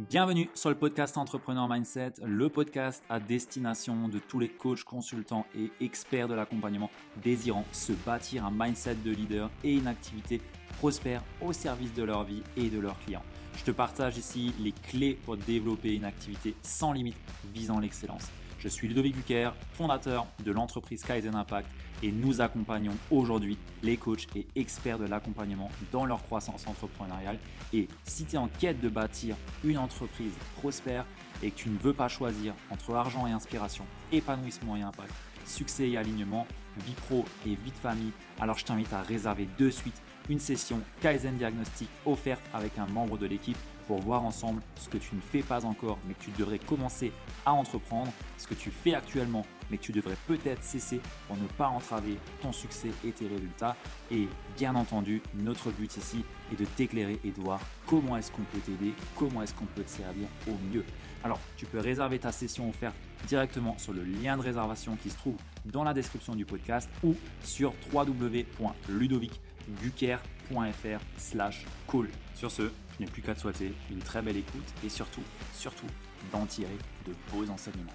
Bienvenue sur le podcast Entrepreneur Mindset, le podcast à destination de tous les coachs, consultants et experts de l'accompagnement désirant se bâtir un mindset de leader et une activité prospère au service de leur vie et de leurs clients. Je te partage ici les clés pour développer une activité sans limite visant l'excellence. Je suis Ludovic Buquer, fondateur de l'entreprise Kaizen Impact et nous accompagnons aujourd'hui les coachs et experts de l'accompagnement dans leur croissance entrepreneuriale. Et si tu es en quête de bâtir une entreprise prospère et que tu ne veux pas choisir entre argent et inspiration, épanouissement et impact, succès et alignement, vie pro et vie de famille, alors je t'invite à réserver de suite une session Kaizen Diagnostic offerte avec un membre de l'équipe pour voir ensemble ce que tu ne fais pas encore mais que tu devrais commencer à entreprendre, ce que tu fais actuellement mais que tu devrais peut-être cesser pour ne pas entraver ton succès et tes résultats. Et bien entendu, notre but ici est de t'éclairer et de voir comment est-ce qu'on peut t'aider, comment est-ce qu'on peut te servir au mieux. Alors, tu peux réserver ta session offerte directement sur le lien de réservation qui se trouve dans la description du podcast ou sur www.ludovic.fr slash call. Sur ce, je n'ai plus qu'à te souhaiter une très belle écoute et surtout, surtout, d'en tirer de beaux enseignements.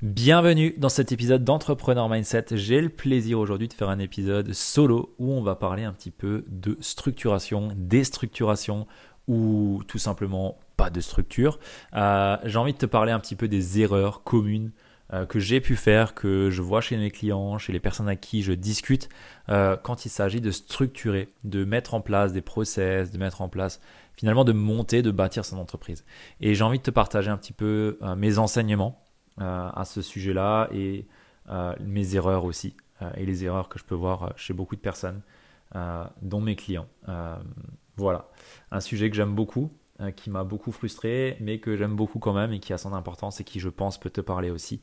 Bienvenue dans cet épisode d'Entrepreneur Mindset. J'ai le plaisir aujourd'hui de faire un épisode solo où on va parler un petit peu de structuration, déstructuration ou tout simplement pas de structure. Euh, j'ai envie de te parler un petit peu des erreurs communes que j'ai pu faire, que je vois chez mes clients, chez les personnes à qui je discute, euh, quand il s'agit de structurer, de mettre en place des process, de mettre en place, finalement, de monter, de bâtir son entreprise. Et j'ai envie de te partager un petit peu euh, mes enseignements à ce sujet-là et mes erreurs aussi, et les erreurs que je peux voir chez beaucoup de personnes, dont mes clients. voilà, un sujet que j'aime beaucoup, euh, qui m'a beaucoup frustré, mais que j'aime beaucoup quand même et qui a son importance et qui, je pense, peut te parler aussi.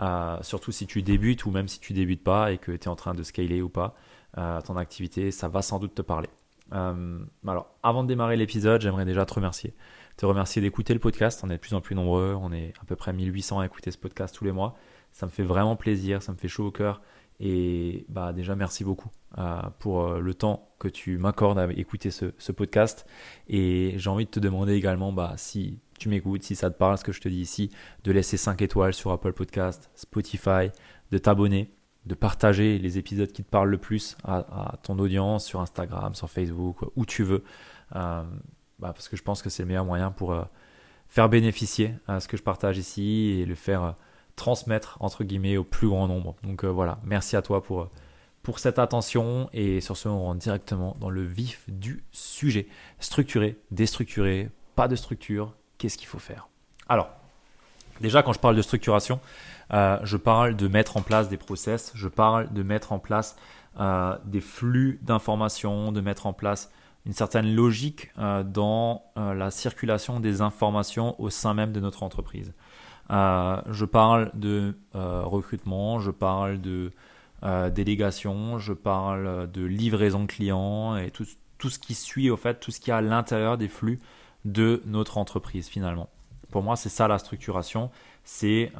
Euh, surtout si tu débutes ou même si tu débutes pas et que tu es en train de scaler ou pas euh, ton activité, ça va sans doute te parler. alors, avant de démarrer l'épisode, j'aimerais déjà te remercier. Te remercier d'écouter le podcast. On est de plus en plus nombreux. On est à peu près 1800 à écouter ce podcast tous les mois. Ça me fait vraiment plaisir. Ça me fait chaud au cœur. Et bah déjà merci beaucoup euh, pour euh, le temps que tu m'accordes à écouter ce, podcast. Et j'ai envie de te demander également bah, si tu m'écoutes, si ça te parle ce que je te dis ici, de laisser 5 étoiles sur Apple Podcast, Spotify, de t'abonner, de partager les épisodes qui te parlent le plus à, ton audience sur Instagram, sur Facebook, où tu veux. Euh, bah, parce que je pense que c'est le meilleur moyen pour faire bénéficier ce que je partage ici et le faire transmettre entre guillemets au plus grand nombre. Donc euh, voilà, merci à toi pour, pour cette attention et sur ce on rentre directement dans le vif du sujet. Structuré, déstructuré, pas de structure, qu'est-ce qu'il faut faire? Alors, déjà quand je parle de structuration, euh, je parle de mettre en place des process, je parle de mettre en place euh, des flux d'informations, de mettre en place une certaine logique dans la circulation des informations au sein même de notre entreprise. Euh, je parle de euh, recrutement, je parle de euh, délégation, je parle de livraison client et tout, ce qui suit au fait, tout ce qui est à l'intérieur des flux de notre entreprise finalement. Pour moi, c'est ça la structuration, c'est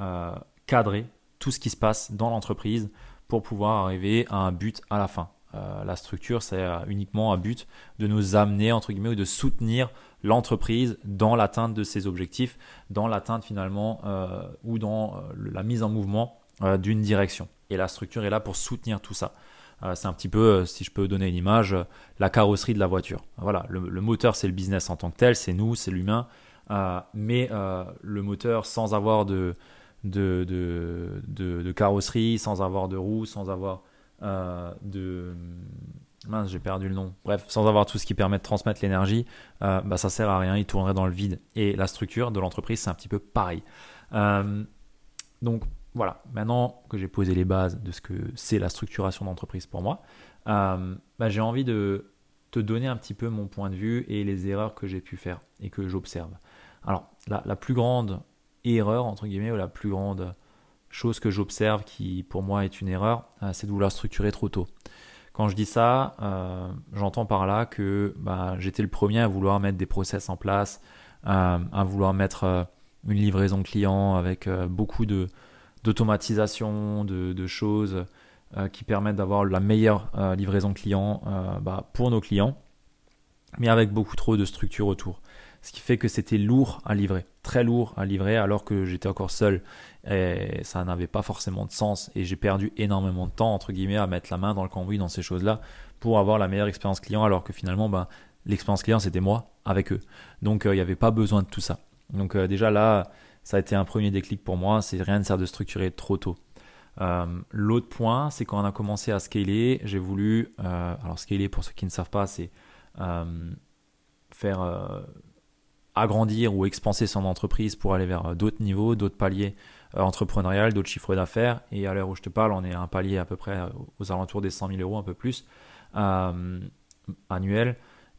cadrer tout ce qui se passe dans l'entreprise pour pouvoir arriver à un but à la fin. la structure, c'est uniquement un but de nous amener, entre guillemets, ou de soutenir l'entreprise dans l'atteinte de ses objectifs, dans l'atteinte finalement euh, ou dans euh, la mise en mouvement euh, d'une direction. Et la structure est là pour soutenir tout ça. c'est un petit peu, si je peux donner une image, la carrosserie de la voiture. Voilà, le, moteur c'est le business en tant que tel, c'est nous, c'est l'humain, mais le moteur sans avoir de, de, de, carrosserie, sans avoir de roues, sans avoir de mince, j'ai perdu le nom. Bref, sans avoir tout ce qui permet de transmettre l'énergie, euh, bah, ça sert à rien, il tournerait dans le vide. Et la structure de l'entreprise, c'est un petit peu pareil. Euh, donc voilà, maintenant que j'ai posé les bases de ce que c'est la structuration d'entreprise pour moi, euh, bah, j'ai envie de te donner un petit peu mon point de vue et les erreurs que j'ai pu faire et que j'observe. Alors, la, plus grande erreur, entre guillemets, ou la plus grande chose que j'observe qui pour moi est une erreur, c'est de vouloir structurer trop tôt. Quand je dis ça, euh, j'entends par là que bah, j'étais le premier à vouloir mettre des process en place, à vouloir mettre euh, une livraison client avec euh, beaucoup de d'automatisation, de, choses qui permettent d'avoir la meilleure livraison client bah, pour nos clients, mais avec beaucoup trop de structure autour. Ce qui fait que c'était lourd à livrer, très lourd à livrer alors que j'étais encore seul et ça n'avait pas forcément de sens et j'ai perdu énormément de temps entre guillemets à mettre la main dans le cambouis dans ces choses-là pour avoir la meilleure expérience client alors que finalement ben, l'expérience client c'était moi avec eux. Donc euh, il n'y avait pas besoin de tout ça. Donc euh, déjà là, ça a été un premier déclic pour moi, c'est rien ne sert de structurer trop tôt. Euh, l'autre point, c'est quand on a commencé à scaler, j'ai voulu, alors scaler pour ceux qui ne savent pas, c'est faire agrandir ou expanser son entreprise pour aller vers d'autres niveaux, d'autres paliers euh, entrepreneurial, d'autres chiffres d'affaires. Et à l'heure où je te parle, on est à un palier à peu près euh, aux alentours des 100 000 euros, un peu plus, euh, annuel.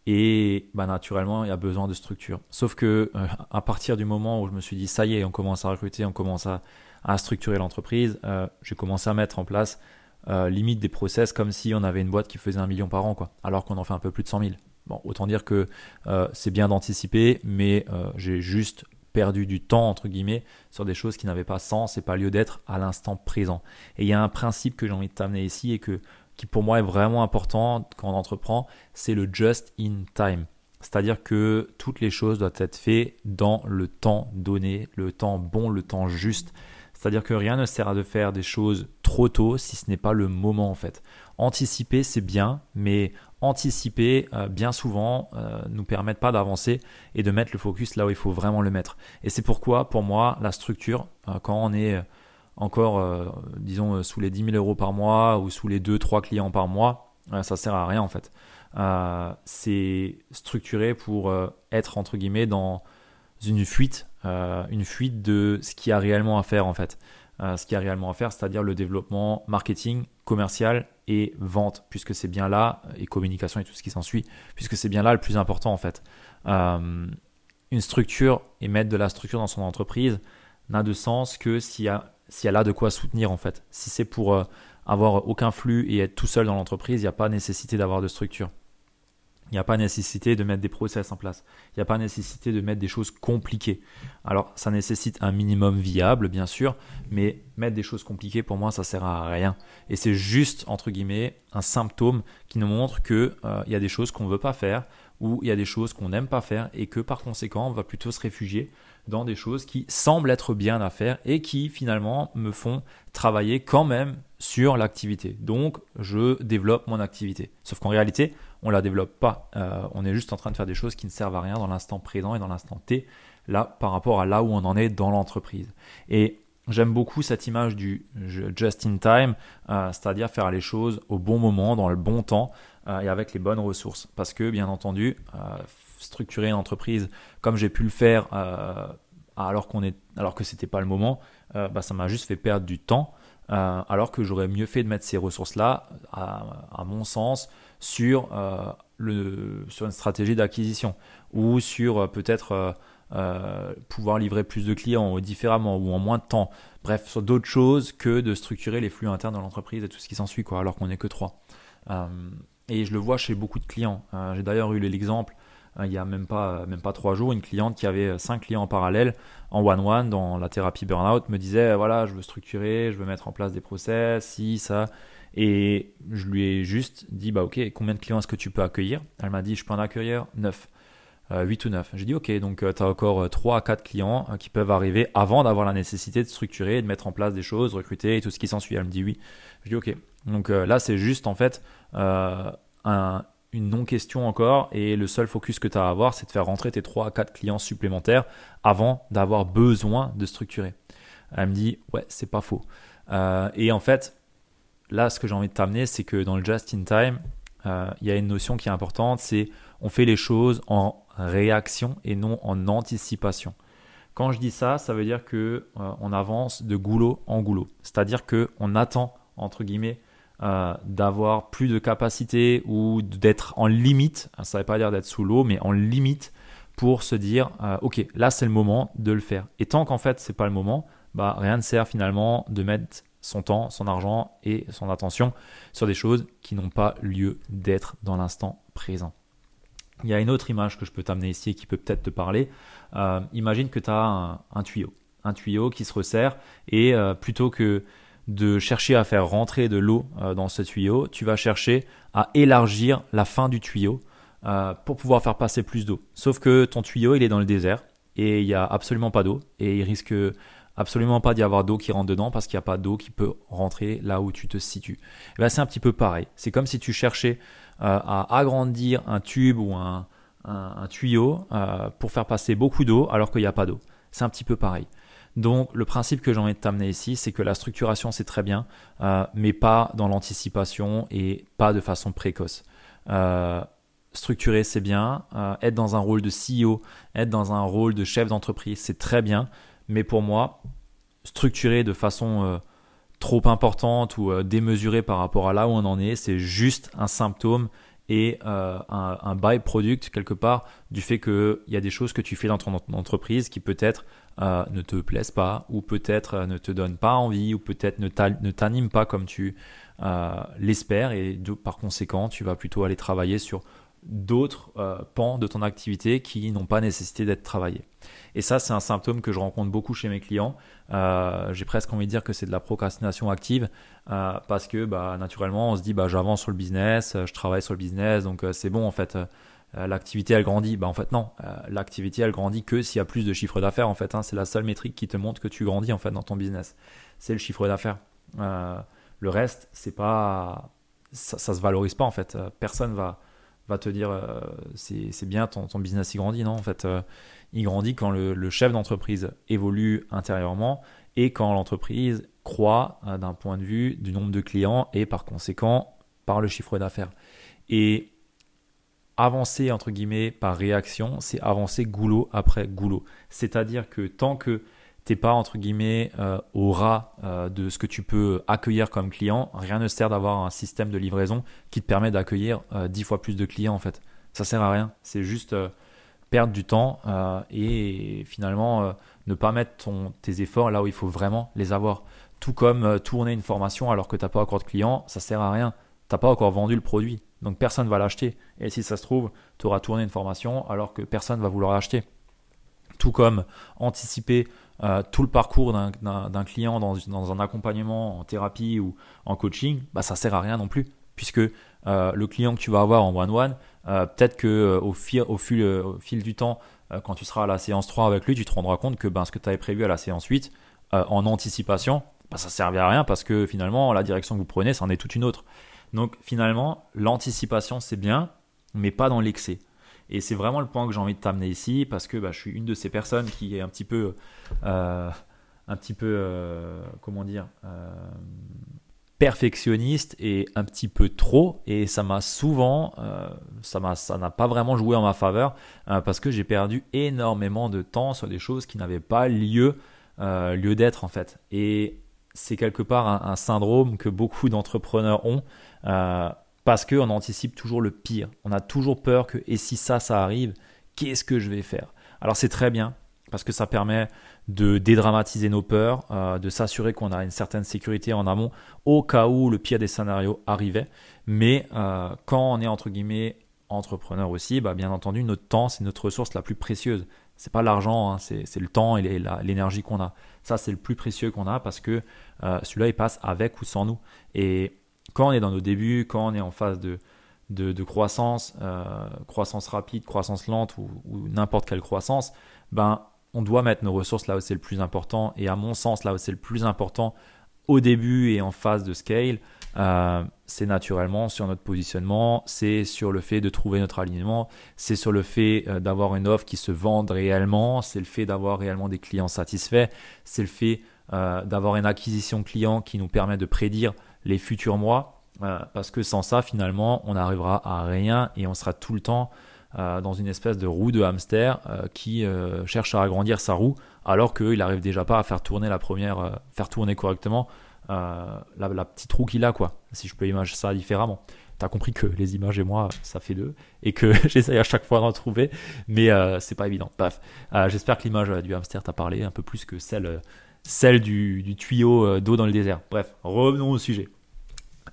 Et bah, naturellement, il y a besoin de structure. Sauf que à partir du moment où je me suis dit, ça y est, on commence à recruter, on commence à, structurer l'entreprise, j'ai commencé à mettre en place limite des process comme si on avait une boîte qui faisait un million par an, alors qu'on en fait un peu plus de 100 000. Bon, autant dire que c'est bien d'anticiper, mais j'ai juste perdu du temps, entre guillemets, sur des choses qui n'avaient pas sens et pas lieu d'être à l'instant présent. Et il y a un principe que j'ai envie de t'amener ici et que, qui pour moi est vraiment important quand on entreprend, c'est le just in time. C'est-à-dire que toutes les choses doivent être faites dans le temps donné, le temps bon, le temps juste. C'est-à-dire que rien ne sert à faire des choses trop tôt si ce n'est pas le moment en fait. Anticiper c'est bien, mais anticiper euh, bien souvent euh, nous permettent pas d'avancer et de mettre le focus là où il faut vraiment le mettre. Et c'est pourquoi pour moi la structure, euh, quand on est encore disons sous les 10 000 euros par mois ou sous les 2-3 clients par mois, ça sert à rien en fait. c'est structuré pour être entre guillemets dans une fuite, une fuite de ce qu'il y a réellement à faire en fait. ce qu'il y a réellement à faire, c'est-à-dire le développement marketing, commercial et vente, puisque c'est bien là, et communication et tout ce qui s'ensuit, puisque c'est bien là le plus important en fait. Euh, une structure et mettre de la structure dans son entreprise n'a de sens que s'il y a, si elle a de quoi soutenir en fait. Si c'est pour euh, avoir aucun flux et être tout seul dans l'entreprise, il n'y a pas nécessité d'avoir de structure. Il n'y a pas nécessité de mettre des process en place. Il n'y a pas nécessité de mettre des choses compliquées. Alors, ça nécessite un minimum viable, bien sûr, mais mettre des choses compliquées, pour moi, ça sert à rien. Et c'est juste, entre guillemets, un symptôme qui nous montre qu'il euh, y a des choses qu'on ne veut pas faire ou il y a des choses qu'on n'aime pas faire et que par conséquent, on va plutôt se réfugier dans des choses qui semblent être bien à faire et qui finalement me font travailler quand même sur l'activité. Donc, je développe mon activité. Sauf qu'en réalité, on la développe pas. Euh, on est juste en train de faire des choses qui ne servent à rien dans l'instant présent et dans l'instant T, là, par rapport à là où on en est dans l'entreprise. Et j'aime beaucoup cette image du just in time, euh, c'est-à-dire faire les choses au bon moment, dans le bon temps euh, et avec les bonnes ressources. Parce que, bien entendu, structurer une entreprise comme j'ai pu le faire alors qu'on est, alors que c'était pas le moment, bah, ça m'a juste fait perdre du temps. alors que j'aurais mieux fait de mettre ces ressources-là, à, mon sens, sur, euh, le, sur une stratégie d'acquisition ou sur euh, peut-être euh, pouvoir livrer plus de clients différemment ou en moins de temps. Bref, sur d'autres choses que de structurer les flux internes dans l'entreprise et tout ce qui s'ensuit, quoi, alors qu'on n'est que trois. et je le vois chez beaucoup de clients. J'ai d'ailleurs eu l'exemple il y a même pas, même pas trois jours, une cliente qui avait cinq clients en parallèle en one-one dans la thérapie burnout me disait voilà, je veux structurer, je veux mettre en place des process, si, ça. Et je lui ai juste dit, bah ok, combien de clients est-ce que tu peux accueillir? Elle m'a dit, je peux en accueillir 9. 8 ou 9. J'ai dit, ok, donc euh, tu as encore 3 euh, à 4 clients euh, qui peuvent arriver avant d'avoir la nécessité de structurer, de mettre en place des choses, recruter et tout ce qui s'ensuit. Elle me dit oui. Je dis, ok. Donc là, c'est juste en fait un, une non-question encore et le seul focus que tu as à avoir, c'est de faire rentrer tes 3 à 4 clients supplémentaires avant d'avoir besoin de structurer. Elle me dit, ouais, c'est pas faux. et en fait, là, ce que j'ai envie de t'amener, c'est que dans le just in time, euh, il y a une notion qui est importante, c'est on fait les choses en réaction et non en anticipation. Quand je dis ça, ça veut dire que euh, on avance de goulot en goulot. C'est-à-dire que on attend entre guillemets euh, d'avoir plus de capacité ou d'être en limite. Ça ne veut pas dire d'être sous l'eau, mais en limite pour se dire ok là c'est le moment de le faire. Et tant qu'en fait c'est pas le moment, bah rien ne sert finalement de mettre son temps, son argent et son attention sur des choses qui n'ont pas lieu d'être dans l'instant présent. Il y a une autre image que je peux t'amener ici et qui peut peut-être te parler. Euh, imagine que tu as un, tuyau, un tuyau qui se resserre et euh, plutôt que de chercher à faire rentrer de l'eau euh, dans ce tuyau, tu vas chercher à élargir la fin du tuyau pour pouvoir faire passer plus d'eau. Sauf que ton tuyau, il est dans le désert et il n'y a absolument pas d'eau et il risque absolument pas d'y avoir d'eau qui rentre dedans parce qu'il n'y a pas d'eau qui peut rentrer là où tu te situes. Ben, c'est un petit peu pareil. C'est comme si tu cherchais à agrandir un tube ou un, un, tuyau euh, pour faire passer beaucoup d'eau alors qu'il n'y a pas d'eau. C'est un petit peu pareil. Donc le principe que j'ai envie de t'amener ici, c'est que la structuration c'est très bien, euh, mais pas dans l'anticipation et pas de façon précoce. Euh, structurer c'est bien, être dans un rôle de CEO, être dans un rôle de chef d'entreprise c'est très bien, mais pour moi, structurer de façon trop importante ou démesurée par rapport à là où on en est, c'est juste un symptôme et euh, un, byproduct quelque part du fait qu'il y a des choses que tu fais dans ton entreprise qui peut-être euh, ne te plaisent pas ou peut-être euh, ne te donnent pas envie ou peut-être ne t'animent pas comme tu l'espères et par conséquent tu vas plutôt aller travailler sur d'autres pans de ton activité qui n'ont pas nécessité d'être travaillés. Et ça, c'est un symptôme que je rencontre beaucoup chez mes clients. Euh, j'ai presque envie de dire que c'est de la procrastination active euh, parce que bah, naturellement, on se dit bah, j'avance sur le business, je travaille sur le business, donc euh, c'est bon en fait. L'activité elle grandit, bah en fait non, l'activité elle grandit que s'il y a plus de chiffre d'affaires en fait. Hein. c'est la seule métrique qui te montre que tu grandis en fait dans ton business. C'est le chiffre d'affaires. le reste, c'est pas, ça, ça se valorise pas en fait. Personne va va te dire c'est bien ton, ton, business il grandit non en fait il grandit quand le, chef d'entreprise évolue intérieurement et quand l'entreprise croît euh, d'un point de vue du nombre de clients et par conséquent par le chiffre d'affaires. Et avancer entre guillemets par réaction, c'est avancer goulot après goulot. C'est-à-dire que tant que tu n'es pas entre guillemets euh, au ras euh, de ce que tu peux accueillir comme client, rien ne sert d'avoir un système de livraison qui te permet d'accueillir dix fois plus de clients en fait. Ça sert à rien. C'est juste perdre du temps euh, et finalement euh, ne pas mettre ton, tes efforts là où il faut vraiment les avoir. Tout comme euh, tourner une formation alors que tu n'as pas encore de clients, ça sert à rien. Tu n'as pas encore vendu le produit, donc personne ne va l'acheter. Et si ça se trouve, tu auras tourné une formation alors que personne va vouloir l'acheter. Tout comme anticiper tout le parcours d'un client dans, dans, un accompagnement en thérapie ou en coaching, bah, ça sert à rien non plus, puisque le client que tu vas avoir en one-one, euh, peut-être que euh, au, fil, euh, du temps, quand tu seras à la séance 3 avec lui, tu te rendras compte que ben, ce que tu avais prévu à la séance 8, en anticipation, ben, ça ne servait à rien parce que finalement, la direction que vous prenez, c'en est toute une autre. Donc finalement, l'anticipation, c'est bien, mais pas dans l'excès. Et c'est vraiment le point que j'ai envie de t'amener ici parce que bah, je suis une de ces personnes qui est un petit peu, un petit peu, comment dire, perfectionniste et un petit peu trop. Et ça m'a souvent euh, ça m'a ça n'a pas vraiment joué en ma faveur euh, parce que j'ai perdu énormément de temps sur des choses qui n'avaient pas lieu euh, lieu d'être en fait. Et c'est quelque part un, syndrome que beaucoup d'entrepreneurs ont parce qu'on anticipe toujours le pire on a toujours peur que et si ça ça arrive qu'est-ce que je vais faire? Alors c'est très bien parce que ça permet de dédramatiser nos peurs, euh, de s'assurer qu'on a une certaine sécurité en amont au cas où le pire des scénarios arrivait. Mais euh, quand on est entre guillemets entrepreneur aussi, bah, bien entendu, notre temps, c'est notre ressource la plus précieuse. C'est pas l'argent, hein, c'est le temps et l'énergie qu'on a. Ça, c'est le plus précieux qu'on a parce que euh, celui-là, il passe avec ou sans nous. Et quand on est dans nos débuts, quand on est en phase de, de, croissance, croissance rapide, croissance lente ou, n'importe quelle croissance, ben on doit mettre nos ressources là où c'est le plus important. Et à mon sens, là où c'est le plus important au début et en phase de scale, euh, c'est naturellement sur notre positionnement, c'est sur le fait de trouver notre alignement, c'est sur le fait euh, d'avoir une offre qui se vende réellement, c'est le fait d'avoir réellement des clients satisfaits, c'est le fait euh, d'avoir une acquisition client qui nous permet de prédire les futurs mois. parce que sans ça, finalement, on n'arrivera à rien et on sera tout le temps euh, dans une espèce de roue de hamster euh, qui euh, cherche à agrandir sa roue alors qu'il n'arrive déjà pas à faire tourner la première, faire tourner correctement la, petite roue qu'il a, quoi, si je peux imaginer ça différemment. Tu as compris que les images et moi, ça fait deux, et que j'essaye à chaque fois d'en trouver, mais c'est pas évident. Bref, j'espère que l'image du hamster t'a parlé un peu plus que celle, celle du tuyau d'eau dans le désert. Bref, revenons au sujet.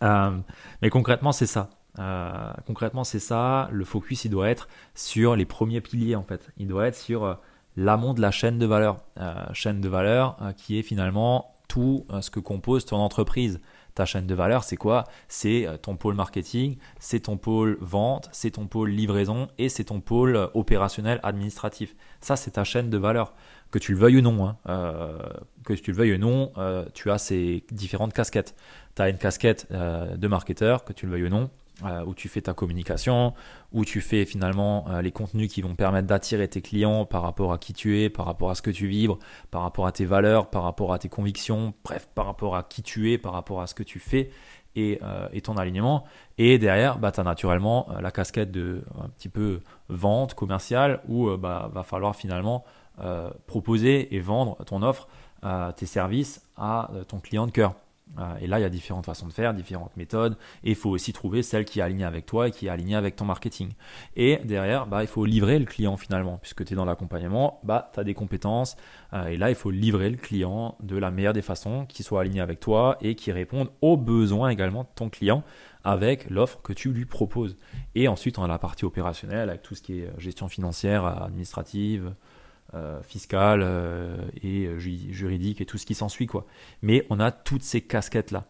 Mais concrètement, c'est ça. Euh, concrètement, c'est ça. Le focus, il doit être sur les premiers piliers, en fait. Il doit être sur euh, l'amont de la chaîne de valeur. Euh, chaîne de valeur qui est finalement tout ce que compose ton entreprise. Ta chaîne de valeur, c'est quoi? C'est euh, ton pôle marketing, c'est ton pôle vente, c'est ton pôle livraison et c'est ton pôle euh, opérationnel administratif. Ça, c'est ta chaîne de valeur. Que tu le veuilles ou non, hein. euh, que tu le veuilles ou non, tu as ces différentes casquettes. Tu as une casquette de marketeur, que tu le veuilles ou non, euh, où tu fais ta communication, où tu fais finalement euh, les contenus qui vont permettre d'attirer tes clients par rapport à qui tu es, par rapport à ce que tu vibres, par rapport à tes valeurs, par rapport à tes convictions, bref, par rapport à qui tu es, par rapport à ce que tu fais et, euh, ton alignement. Et derrière, bah, tu as naturellement la casquette de un petit peu vente commerciale où bah, va falloir finalement proposer et vendre ton offre, tes services à ton client de cœur. Euh, et là, il y a différentes façons de faire, différentes méthodes, et il faut aussi trouver celle qui est alignée avec toi et qui est alignée avec ton marketing. Et derrière, bah, il faut livrer le client finalement, puisque tu es dans l'accompagnement, bah, tu as des compétences, euh, et là, il faut livrer le client de la meilleure des façons, qui soit aligné avec toi et qui réponde aux besoins également de ton client avec l'offre que tu lui proposes. Et ensuite, on a la partie opérationnelle avec tout ce qui est gestion financière, administrative, euh, fiscale euh, et juridique et tout ce qui s'ensuit quoi. Mais on a toutes ces casquettes là.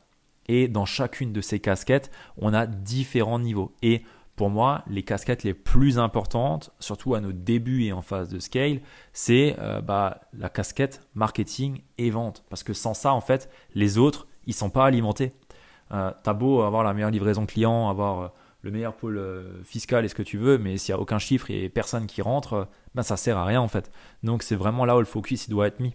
Et dans chacune de ces casquettes, on a différents niveaux. Et pour moi, les casquettes les plus importantes, surtout à nos débuts et en phase de scale, c'est euh, bah, la casquette marketing et vente. Parce que sans ça, en fait, les autres, ils sont pas alimentés. Euh, T'as beau avoir la meilleure livraison client, avoir le meilleur pôle euh, fiscal et ce que tu veux, mais s'il n'y a aucun chiffre et personne qui rentre, ben ça sert à rien en fait. Donc c'est vraiment là où le focus il doit être mis.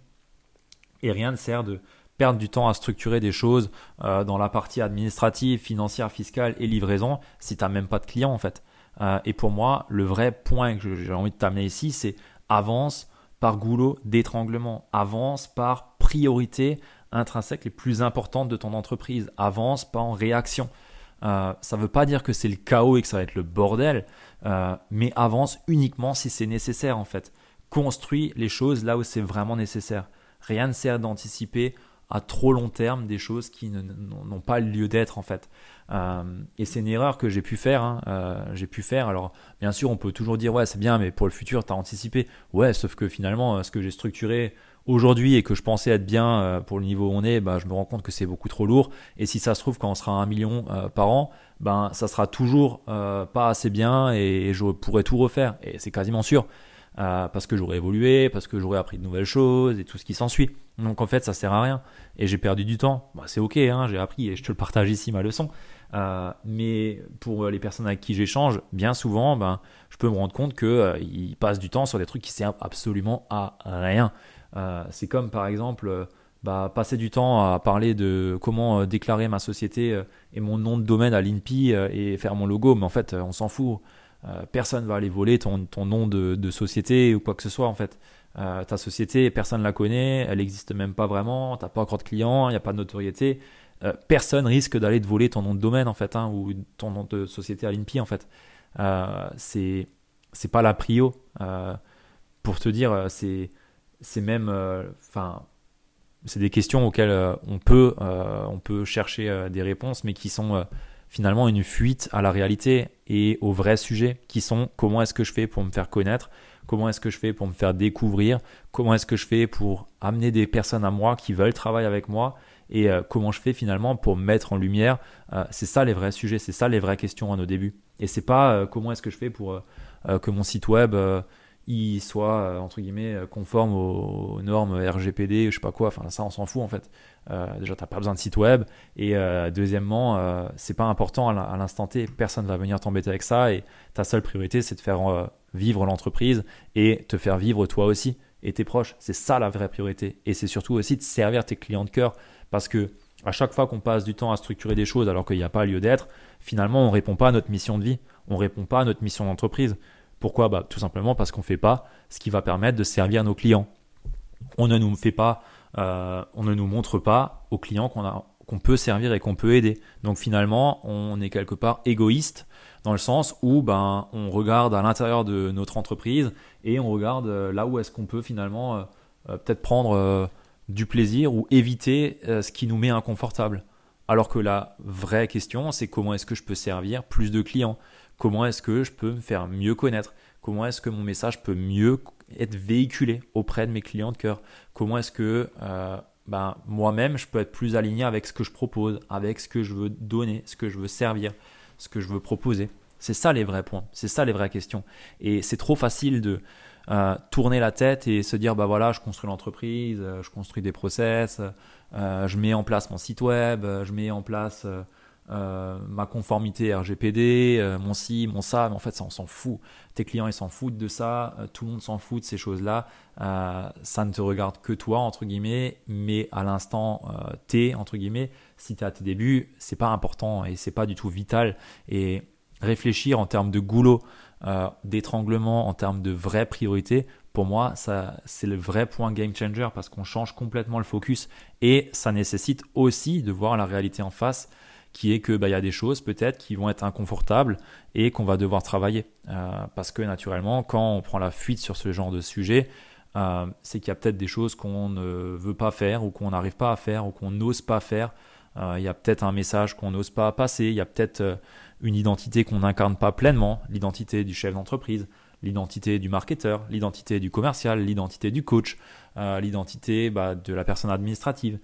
Et rien ne sert de perdre du temps à structurer des choses euh, dans la partie administrative, financière, fiscale et livraison si tu n'as même pas de clients en fait. Euh, et pour moi, le vrai point que j'ai envie de t'amener ici, c'est avance par goulot d'étranglement, avance par priorité intrinsèque les plus importantes de ton entreprise, avance pas en réaction. Euh, ça ne veut pas dire que c'est le chaos et que ça va être le bordel, euh, mais avance uniquement si c'est nécessaire en fait. Construis les choses là où c'est vraiment nécessaire. Rien ne sert d'anticiper à trop long terme des choses qui n'ont pas lieu d'être en fait. Euh, et c'est une erreur que j'ai pu faire. Hein. j'ai pu faire. Alors bien sûr, on peut toujours dire ouais c'est bien, mais pour le futur, tu as anticipé. Ouais, sauf que finalement, ce que j'ai structuré aujourd'hui et que je pensais être bien euh, pour le niveau où on est, bah, je me rends compte que c'est beaucoup trop lourd. Et si ça se trouve, quand on sera à un million euh, par an, ben, ça sera toujours euh, pas assez bien et, je pourrais tout refaire. Et c'est quasiment sûr. parce que j'aurais évolué, parce que j'aurais appris de nouvelles choses et tout ce qui s'ensuit. Donc en fait, ça sert à rien. Et j'ai perdu du temps. Bah, c'est ok, hein, j'ai appris et je te le partage ici ma leçon. mais pour les personnes avec qui j'échange, bien souvent, ben, je peux me rendre compte qu'ils passent du temps sur des trucs qui servent absolument à rien. Euh, c'est comme par exemple euh, bah, passer du temps à parler de comment euh, déclarer ma société et mon nom de domaine à l'INPI et faire mon logo, mais en fait, on s'en fout. personne va aller voler ton, ton nom de, société ou quoi que ce soit en fait. ta société, personne ne la connaît, elle n'existe même pas vraiment, tu n'as pas encore de clients, il n'y a pas de notoriété. personne risque d'aller te voler ton nom de domaine en fait, hein, ou ton nom de société à l'INPI en fait. c'est c'est pas la prio. pour te dire, c'est c'est même, euh, enfin, c'est des questions auxquelles euh, on peut, euh, on peut chercher des réponses, mais qui sont finalement une fuite à la réalité et aux vrais sujets, qui sont comment est-ce que je fais pour me faire connaître, comment est-ce que je fais pour me faire découvrir, comment est-ce que je fais pour amener des personnes à moi qui veulent travailler avec moi et comment je fais finalement pour mettre en lumière. c'est ça les vrais sujets, c'est ça les vraies questions à nos débuts. Et c'est pas comment est-ce que je fais pour que mon site web soit euh, entre guillemets euh, conforme aux, normes RGPD, je sais pas quoi. Enfin, ça, on s'en fout en fait. Euh, déjà, t'as pas besoin de site web. Et deuxièmement, c'est pas important à l'instant T. Personne va venir t'embêter avec ça. Et ta seule priorité, c'est de faire vivre l'entreprise et te faire vivre toi aussi et tes proches. C'est ça la vraie priorité. Et c'est surtout aussi de servir tes clients de cœur. Parce que à chaque fois qu'on passe du temps à structurer des choses alors qu'il n'y a pas lieu d'être, finalement, on répond pas à notre mission de vie. On répond pas à notre mission d'entreprise. Pourquoi bah, Tout simplement parce qu'on ne fait pas ce qui va permettre de servir nos clients. On ne nous euh, montre pas aux clients qu'on peut servir et qu'on peut aider. Donc finalement, on est quelque part égoïste dans le sens où ben on regarde à l'intérieur de notre entreprise et on regarde euh, là où est-ce qu'on peut finalement euh, peut-être prendre du plaisir ou éviter ce qui nous met inconfortable. Alors que la vraie question, c'est comment est-ce que je peux servir plus de clients? Comment est-ce que je peux me faire mieux connaître? Comment est-ce que mon message peut mieux être véhiculé auprès de mes clients de cœur? Comment est-ce que euh, ben, moi-même, je peux être plus aligné avec ce que je propose, avec ce que je veux donner, ce que je veux servir, ce que je veux proposer? C'est ça les vrais points, c'est ça les vraies questions. Et c'est trop facile de euh, tourner la tête et se dire, bah voilà, je construis l'entreprise, euh, je construis des process, je mets en place mon site web, je mets en place euh, ma conformité RGPD, euh, mon ci, mon ça, mais en fait ça on s'en fout. Tes clients ils s'en foutent de ça, euh, tout le monde s'en fout de ces choses-là. ça ne te regarde que toi entre guillemets, mais à l'instant T entre guillemets, si tu es à tes débuts, c'est pas important et c'est pas du tout vital. Et réfléchir en termes de goulot, d'étranglement, en termes de vraies priorités, pour moi, ça, c'est le vrai point game changer parce qu'on change complètement le focus et ça nécessite aussi de voir la réalité en face qui est que bah, y a des choses peut-être qui vont être inconfortables et qu'on va devoir travailler. Euh, parce que naturellement, quand on prend la fuite sur ce genre de sujet, euh, c'est qu'il y a peut-être des choses qu'on ne veut pas faire ou qu'on n'arrive pas à faire ou qu'on n'ose pas faire. Euh, il y a peut-être un message qu'on n'ose pas passer, il y a peut-être une identité qu'on n'incarne pas pleinement, l'identité du chef d'entreprise, l'identité du marketeur, l'identité du commercial, l'identité du coach, l'identité bah, de la personne administrative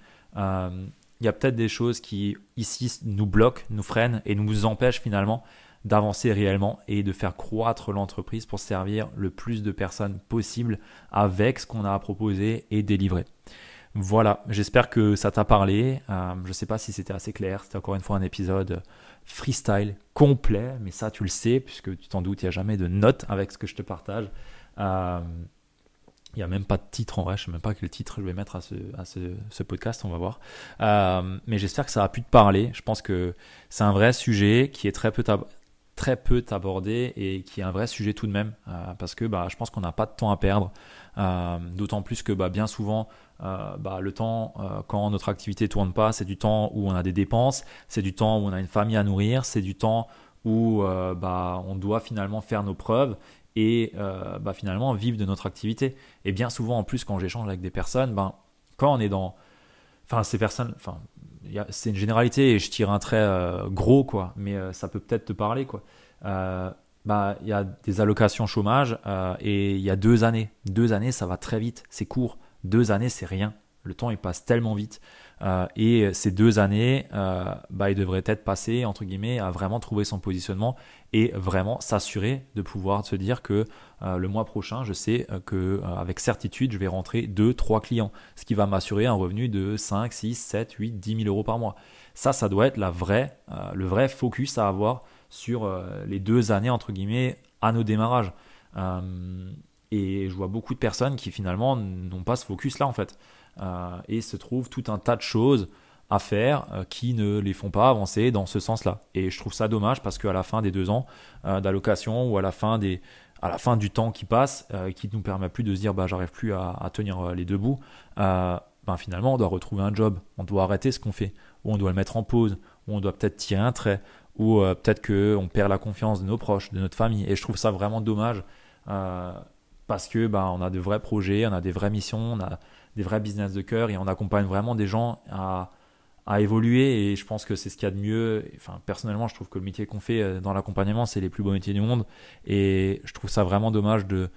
il y a peut-être des choses qui ici nous bloquent, nous freinent et nous empêchent finalement d'avancer réellement et de faire croître l'entreprise pour servir le plus de personnes possible avec ce qu'on a à proposer et délivrer. Voilà, j'espère que ça t'a parlé. Euh, je ne sais pas si c'était assez clair. C'était encore une fois un épisode freestyle complet, mais ça tu le sais puisque tu t'en doutes, il n'y a jamais de notes avec ce que je te partage. Euh, il n'y a même pas de titre en vrai, je ne sais même pas quel titre je vais mettre à ce, podcast, on va voir. Euh, mais j'espère que ça a pu te parler. Je pense que c'est un vrai sujet qui est très peu, très peu abordé et qui est un vrai sujet tout de même. Euh, parce que bah, je pense qu'on n'a pas de temps à perdre. Euh, d'autant plus que bah, bien souvent, bah, le temps, quand notre activité tourne pas, c'est du temps où on a des dépenses, c'est du temps où on a une famille à nourrir, c'est du temps où on doit finalement faire nos preuves et euh, bah, finalement vivre de notre activité. Et bien souvent, en plus, quand j'échange avec des personnes, ben, quand on est dans. Enfin, ces personnes. Enfin, c'est une généralité et je tire un trait euh, gros, quoi, mais euh, ça peut peut-être te parler, quoi. bah, il y a des allocations chômage et il y a deux années. Deux années, ça va très vite, c'est court. Deux années, c'est rien. Le temps, il passe tellement vite. Euh, et ces deux années, euh, bah, il devrait être passé, entre guillemets, à vraiment trouver son positionnement et vraiment s'assurer de pouvoir se dire que euh, le mois prochain, je sais que avec certitude, je vais rentrer 2, 3 clients, ce qui va m'assurer un revenu de 5, 6, 7, 8, 10 000 euros par mois. Ça, ça doit être la vraie, le vrai focus à avoir sur les deux années, entre guillemets, à nos démarrages. Et je vois beaucoup de personnes qui finalement n'ont pas ce focus-là, en fait. Euh, et se trouve tout un tas de choses à faire euh, qui ne les font pas avancer dans ce sens-là. Et je trouve ça dommage parce qu'à la fin des deux ans euh, d'allocation ou à la fin des à la fin du temps qui passe, qui ne nous permet plus de se dire bah j'arrive plus à, tenir les deux bouts, ben, finalement on doit retrouver un job, on doit arrêter ce qu'on fait, ou on doit le mettre en pause, ou on doit peut-être tirer un trait, ou peut-être qu'on perd la confiance de nos proches, de notre famille. Et je trouve ça vraiment dommage parce que ben, on a de vrais projets, on a des vraies missions, on a des vrais business de cœur et on accompagne vraiment des gens à, à évoluer. Et je pense que c'est ce qu'il y a de mieux. Enfin, personnellement, je trouve que le métier qu'on fait euh, dans l'accompagnement, c'est les plus beaux métiers du monde. Et je trouve ça vraiment dommage de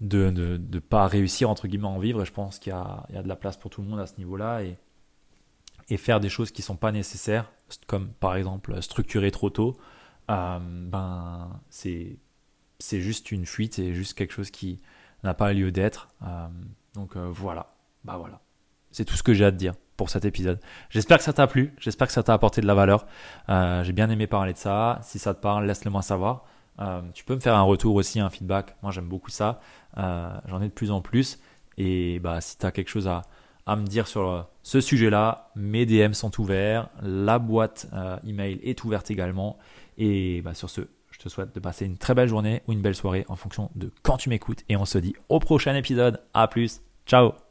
de ne pas réussir entre guillemets en vivre. Et je pense qu'il y y a de la place pour tout le monde à ce niveau-là. Et, et faire des choses qui sont pas nécessaires comme par exemple structurer trop tôt euh, ben c'est c'est juste une fuite et juste quelque chose qui n'a pas lieu d'être euh, donc voilà bah voilà. C'est tout ce que j'ai à te dire pour cet épisode. J'espère que ça t'a plu, j'espère que ça t'a apporté de la valeur. Euh, j'ai bien aimé parler de ça. Si ça te parle, laisse-le moi savoir. Euh, tu peux me faire un retour aussi, un feedback. Moi, j'aime beaucoup ça. Euh, j'en ai de plus en plus. Et bah, si tu as quelque chose à, à, me dire sur ce sujet-là, mes DM sont ouverts. La boîte email est ouverte également. Et bah, sur ce, je te souhaite de passer une très belle journée ou une belle soirée en fonction de quand tu m'écoutes. Et on se dit au prochain épisode. À plus. Ciao